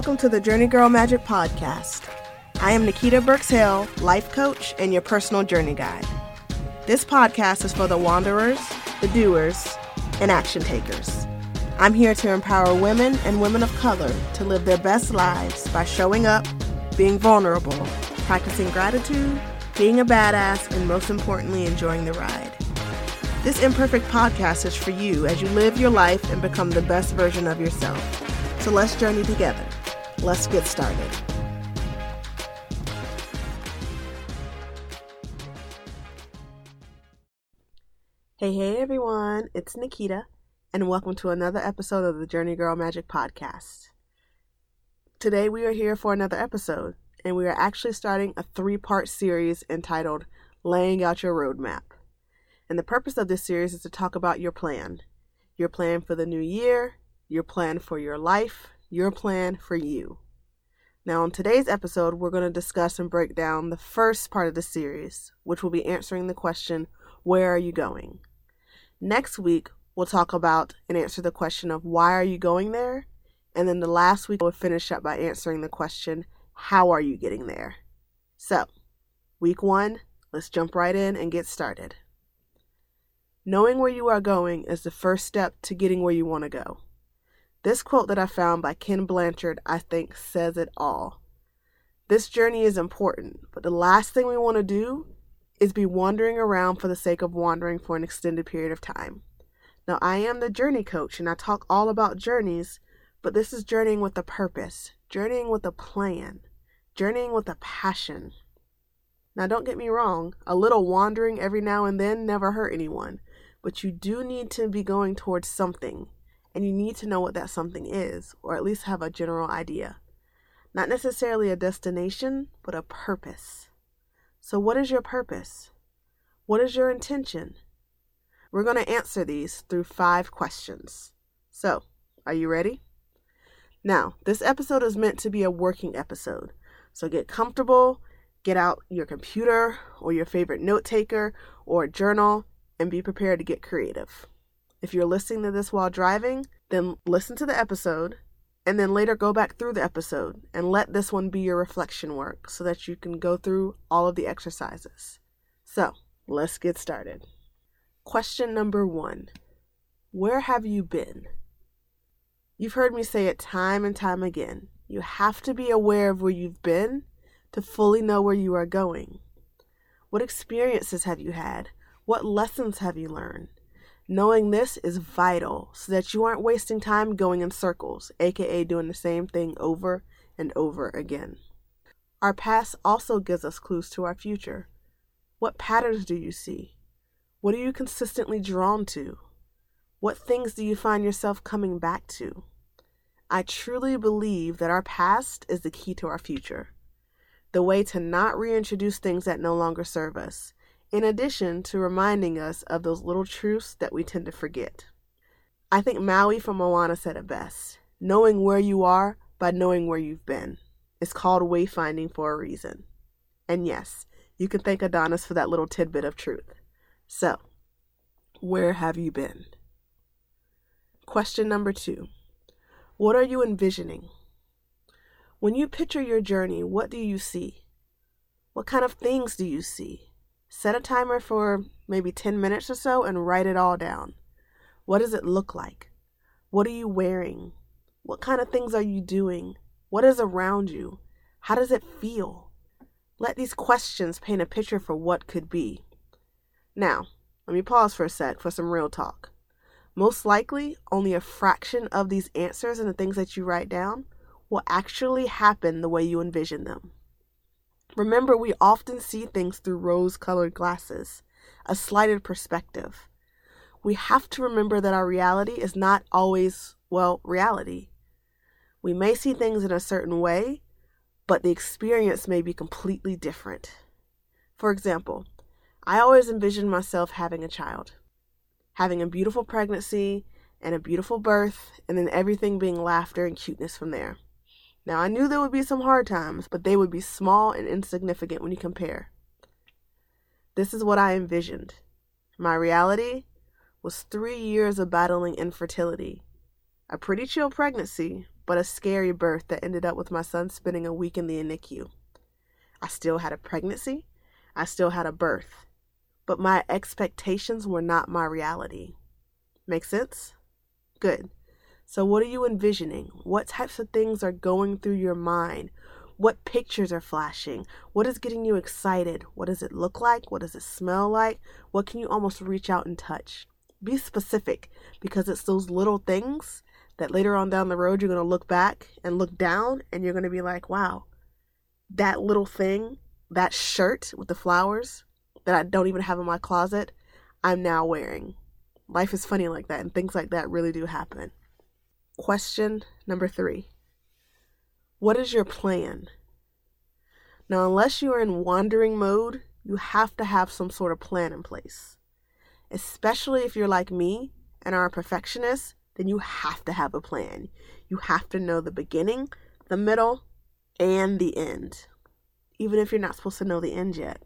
Welcome to the Journey Girl Magic Podcast. I am Nikita Burks Hill, life coach and your personal journey guide. This podcast is for the wanderers, the doers, and action takers. I'm here to empower women and women of color to live their best lives by showing up, being vulnerable, practicing gratitude, being a badass, and most importantly, enjoying the ride. This imperfect podcast is for you as you live your life and become the best version of yourself. So let's journey together. Let's get started. Hey, hey everyone, it's Nikita, and welcome to another episode of the Journey Girl Magic Podcast. Today we are here for another episode, and we are actually starting a three part series entitled Laying Out Your Roadmap. And the purpose of this series is to talk about your plan your plan for the new year, your plan for your life, your plan for you. Now, in today's episode, we're going to discuss and break down the first part of the series, which will be answering the question, Where are you going? Next week, we'll talk about and answer the question of why are you going there? And then the last week, we'll finish up by answering the question, How are you getting there? So, week one, let's jump right in and get started. Knowing where you are going is the first step to getting where you want to go. This quote that I found by Ken Blanchard, I think, says it all. This journey is important, but the last thing we want to do is be wandering around for the sake of wandering for an extended period of time. Now, I am the journey coach and I talk all about journeys, but this is journeying with a purpose, journeying with a plan, journeying with a passion. Now, don't get me wrong, a little wandering every now and then never hurt anyone, but you do need to be going towards something and you need to know what that something is, or at least have a general idea. Not necessarily a destination, but a purpose. So, what is your purpose? What is your intention? We're going to answer these through five questions. So, are you ready? Now, this episode is meant to be a working episode. So, get comfortable, get out your computer or your favorite note taker or journal, and be prepared to get creative. If you're listening to this while driving, then listen to the episode and then later go back through the episode and let this one be your reflection work so that you can go through all of the exercises. So, let's get started. Question number one Where have you been? You've heard me say it time and time again. You have to be aware of where you've been to fully know where you are going. What experiences have you had? What lessons have you learned? Knowing this is vital so that you aren't wasting time going in circles, aka doing the same thing over and over again. Our past also gives us clues to our future. What patterns do you see? What are you consistently drawn to? What things do you find yourself coming back to? I truly believe that our past is the key to our future. The way to not reintroduce things that no longer serve us in addition to reminding us of those little truths that we tend to forget. I think Maui from Moana said it best knowing where you are by knowing where you've been. It's called wayfinding for a reason. And yes, you can thank Adonis for that little tidbit of truth. So, where have you been? Question number two What are you envisioning? When you picture your journey, what do you see? What kind of things do you see? Set a timer for maybe 10 minutes or so and write it all down. What does it look like? What are you wearing? What kind of things are you doing? What is around you? How does it feel? Let these questions paint a picture for what could be. Now, let me pause for a sec for some real talk. Most likely, only a fraction of these answers and the things that you write down will actually happen the way you envision them. Remember, we often see things through rose colored glasses, a slighted perspective. We have to remember that our reality is not always, well, reality. We may see things in a certain way, but the experience may be completely different. For example, I always envisioned myself having a child, having a beautiful pregnancy and a beautiful birth, and then everything being laughter and cuteness from there. Now, I knew there would be some hard times, but they would be small and insignificant when you compare. This is what I envisioned. My reality was three years of battling infertility. A pretty chill pregnancy, but a scary birth that ended up with my son spending a week in the NICU. I still had a pregnancy, I still had a birth, but my expectations were not my reality. Make sense? Good. So, what are you envisioning? What types of things are going through your mind? What pictures are flashing? What is getting you excited? What does it look like? What does it smell like? What can you almost reach out and touch? Be specific because it's those little things that later on down the road you're going to look back and look down and you're going to be like, wow, that little thing, that shirt with the flowers that I don't even have in my closet, I'm now wearing. Life is funny like that, and things like that really do happen. Question number three what is your plan? Now, unless you are in wandering mode, you have to have some sort of plan in place. Especially if you're like me and are a perfectionist, then you have to have a plan. You have to know the beginning, the middle, and the end. Even if you're not supposed to know the end yet.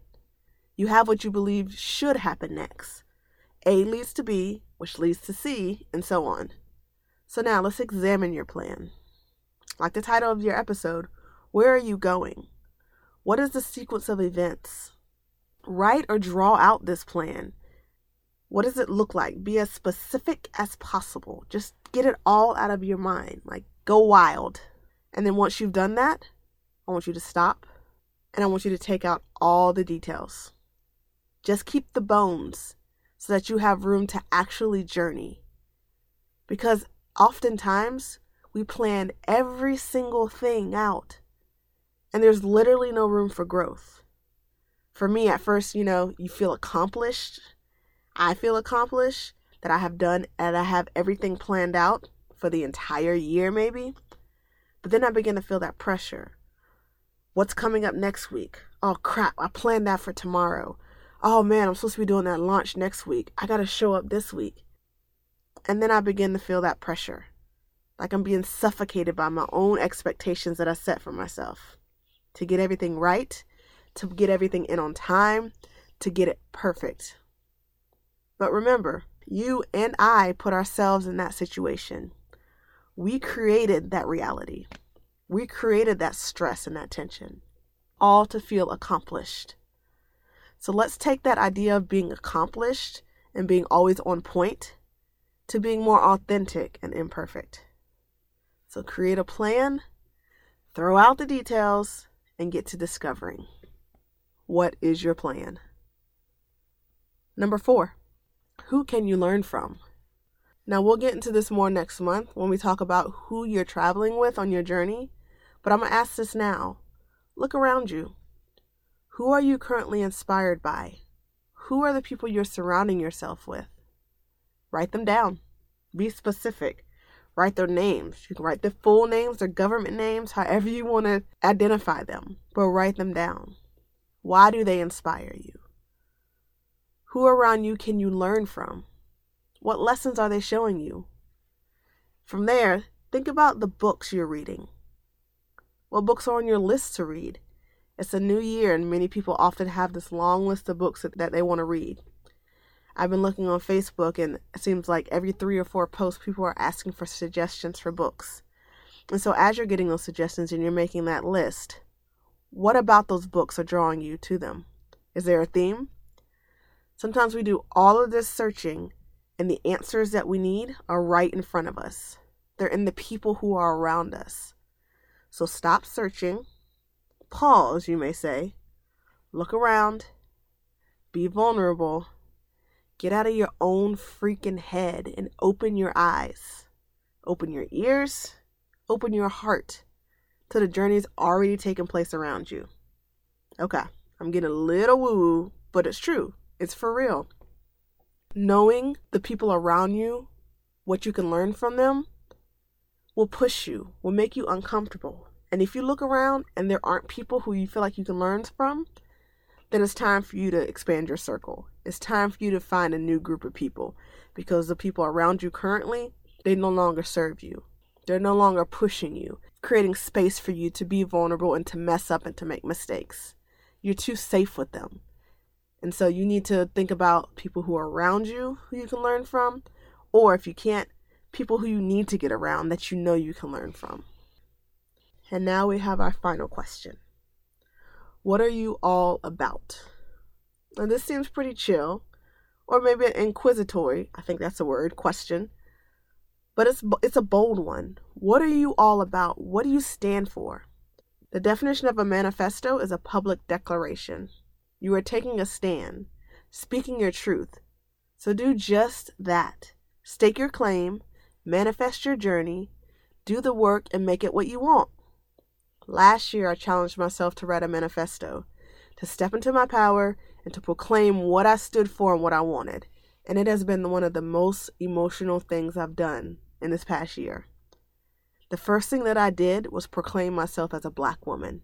You have what you believe should happen next. A leads to B, which leads to C, and so on. So now let's examine your plan. Like the title of your episode, where are you going? What is the sequence of events? Write or draw out this plan. What does it look like? Be as specific as possible. Just get it all out of your mind. Like, go wild. And then once you've done that, I want you to stop and I want you to take out all the details. Just keep the bones so that you have room to actually journey. Because oftentimes we plan every single thing out, and there's literally no room for growth. For me, at first, you know, you feel accomplished. I feel accomplished that I have done and I have everything planned out for the entire year, maybe. But then I begin to feel that pressure. What's coming up next week? Oh crap, I planned that for tomorrow. Oh man, I'm supposed to be doing that launch next week. I gotta show up this week. And then I begin to feel that pressure like I'm being suffocated by my own expectations that I set for myself to get everything right, to get everything in on time, to get it perfect. But remember, you and I put ourselves in that situation. We created that reality. We created that stress and that tension, all to feel accomplished. So let's take that idea of being accomplished and being always on point to being more authentic and imperfect. So create a plan, throw out the details, and get to discovering. What is your plan? Number four, who can you learn from? Now, we'll get into this more next month when we talk about who you're traveling with on your journey, but I'm going to ask this now. Look around you. Who are you currently inspired by? Who are the people you're surrounding yourself with? Write them down. Be specific write their names. You can write their full names, their government names, however you want to identify them, but write them down. Why do they inspire you? Who around you can you learn from? What lessons are they showing you? From there, think about the books you're reading. What books are on your list to read? It's a new year, and many people often have this long list of books that they want to read. I've been looking on Facebook, and it seems like every three or four posts, people are asking for suggestions for books. And so, as you're getting those suggestions and you're making that list, what about those books are drawing you to them? Is there a theme? Sometimes we do all of this searching, and the answers that we need are right in front of us. They're in the people who are around us. So, stop searching, pause, you may say, look around, be vulnerable Get out of your own freaking head and open your eyes. Open your ears. Open your heart to the journey's already taking place around you. Okay, I'm getting a little woo woo, but it's true. It's for real. Knowing the people around you, what you can learn from them, will push you, will make you uncomfortable. And if you look around and there aren't people who you feel like you can learn from, then it's time for you to expand your circle. It's time for you to find a new group of people because the people around you currently, they no longer serve you. They're no longer pushing you, creating space for you to be vulnerable and to mess up and to make mistakes. You're too safe with them. And so you need to think about people who are around you who you can learn from, or if you can't, people who you need to get around that you know you can learn from. And now we have our final question What are you all about? And this seems pretty chill, or maybe an inquisitory, I think that's a word, question. But it's, it's a bold one. What are you all about? What do you stand for? The definition of a manifesto is a public declaration. You are taking a stand, speaking your truth. So do just that. Stake your claim, manifest your journey, do the work, and make it what you want. Last year, I challenged myself to write a manifesto, to step into my power, and to proclaim what I stood for and what I wanted. And it has been one of the most emotional things I've done in this past year. The first thing that I did was proclaim myself as a black woman,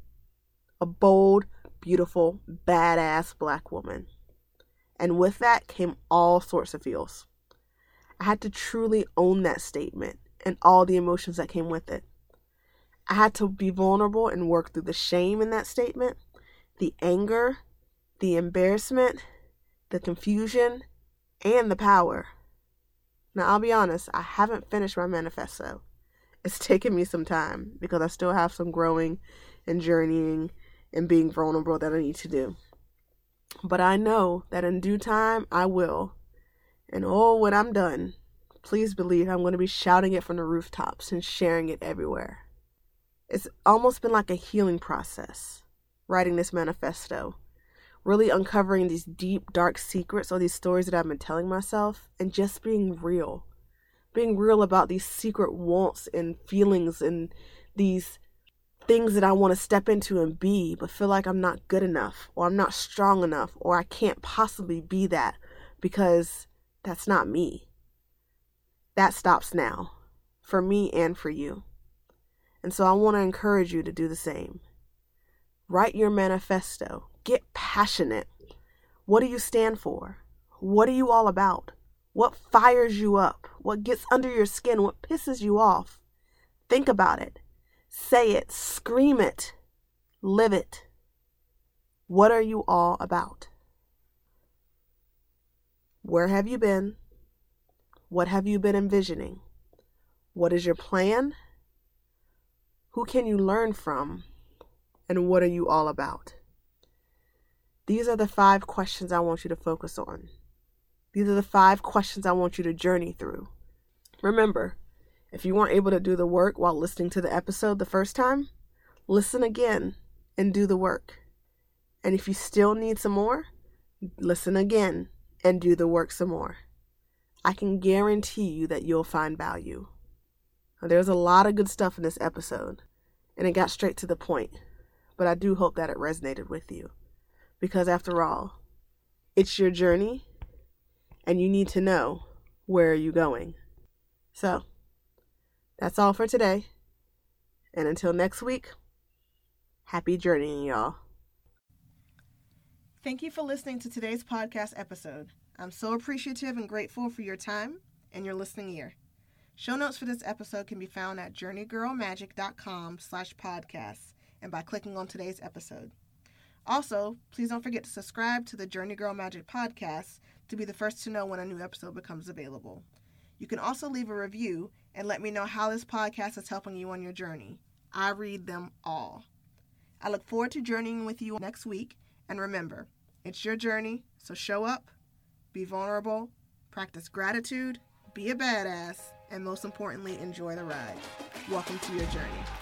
a bold, beautiful, badass black woman. And with that came all sorts of feels. I had to truly own that statement and all the emotions that came with it. I had to be vulnerable and work through the shame in that statement, the anger, the embarrassment, the confusion, and the power. Now, I'll be honest, I haven't finished my manifesto. It's taken me some time because I still have some growing and journeying and being vulnerable that I need to do. But I know that in due time I will. And oh, when I'm done, please believe I'm going to be shouting it from the rooftops and sharing it everywhere. It's almost been like a healing process writing this manifesto, really uncovering these deep, dark secrets or these stories that I've been telling myself and just being real. Being real about these secret wants and feelings and these things that I want to step into and be, but feel like I'm not good enough or I'm not strong enough or I can't possibly be that because that's not me. That stops now for me and for you. And so I want to encourage you to do the same. Write your manifesto. Get passionate. What do you stand for? What are you all about? What fires you up? What gets under your skin? What pisses you off? Think about it. Say it. Scream it. Live it. What are you all about? Where have you been? What have you been envisioning? What is your plan? Who can you learn from? And what are you all about? These are the five questions I want you to focus on. These are the five questions I want you to journey through. Remember, if you weren't able to do the work while listening to the episode the first time, listen again and do the work. And if you still need some more, listen again and do the work some more. I can guarantee you that you'll find value. There's a lot of good stuff in this episode, and it got straight to the point, but I do hope that it resonated with you. Because after all, it's your journey, and you need to know where are you going. So, that's all for today. And until next week, happy journeying, y'all. Thank you for listening to today's podcast episode. I'm so appreciative and grateful for your time and your listening ear. Show notes for this episode can be found at journeygirlmagic.com slash podcasts and by clicking on today's episode. Also, please don't forget to subscribe to the Journey Girl Magic podcast to be the first to know when a new episode becomes available. You can also leave a review and let me know how this podcast is helping you on your journey. I read them all. I look forward to journeying with you next week. And remember, it's your journey, so show up, be vulnerable, practice gratitude, be a badass, and most importantly, enjoy the ride. Welcome to your journey.